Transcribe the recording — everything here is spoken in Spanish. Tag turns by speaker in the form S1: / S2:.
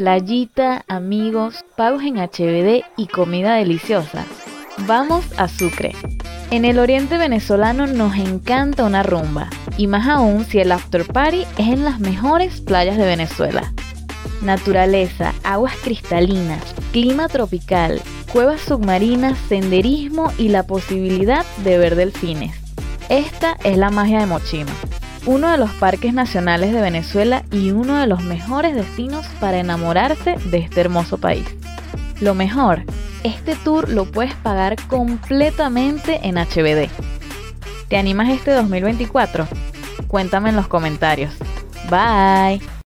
S1: playita, amigos, pagos en HBD y comida deliciosa. Vamos a Sucre. En el oriente venezolano nos encanta una rumba, y más aún si el after party es en las mejores playas de Venezuela. Naturaleza, aguas cristalinas, clima tropical, cuevas submarinas, senderismo y la posibilidad de ver delfines. Esta es la magia de Mochima, uno de los parques nacionales de Venezuela y uno de los mejores destinos para enamorarse de este hermoso país. Lo mejor, este tour lo puedes pagar completamente en HBD. ¿Te animas este 2024? Cuéntame en los comentarios. Bye.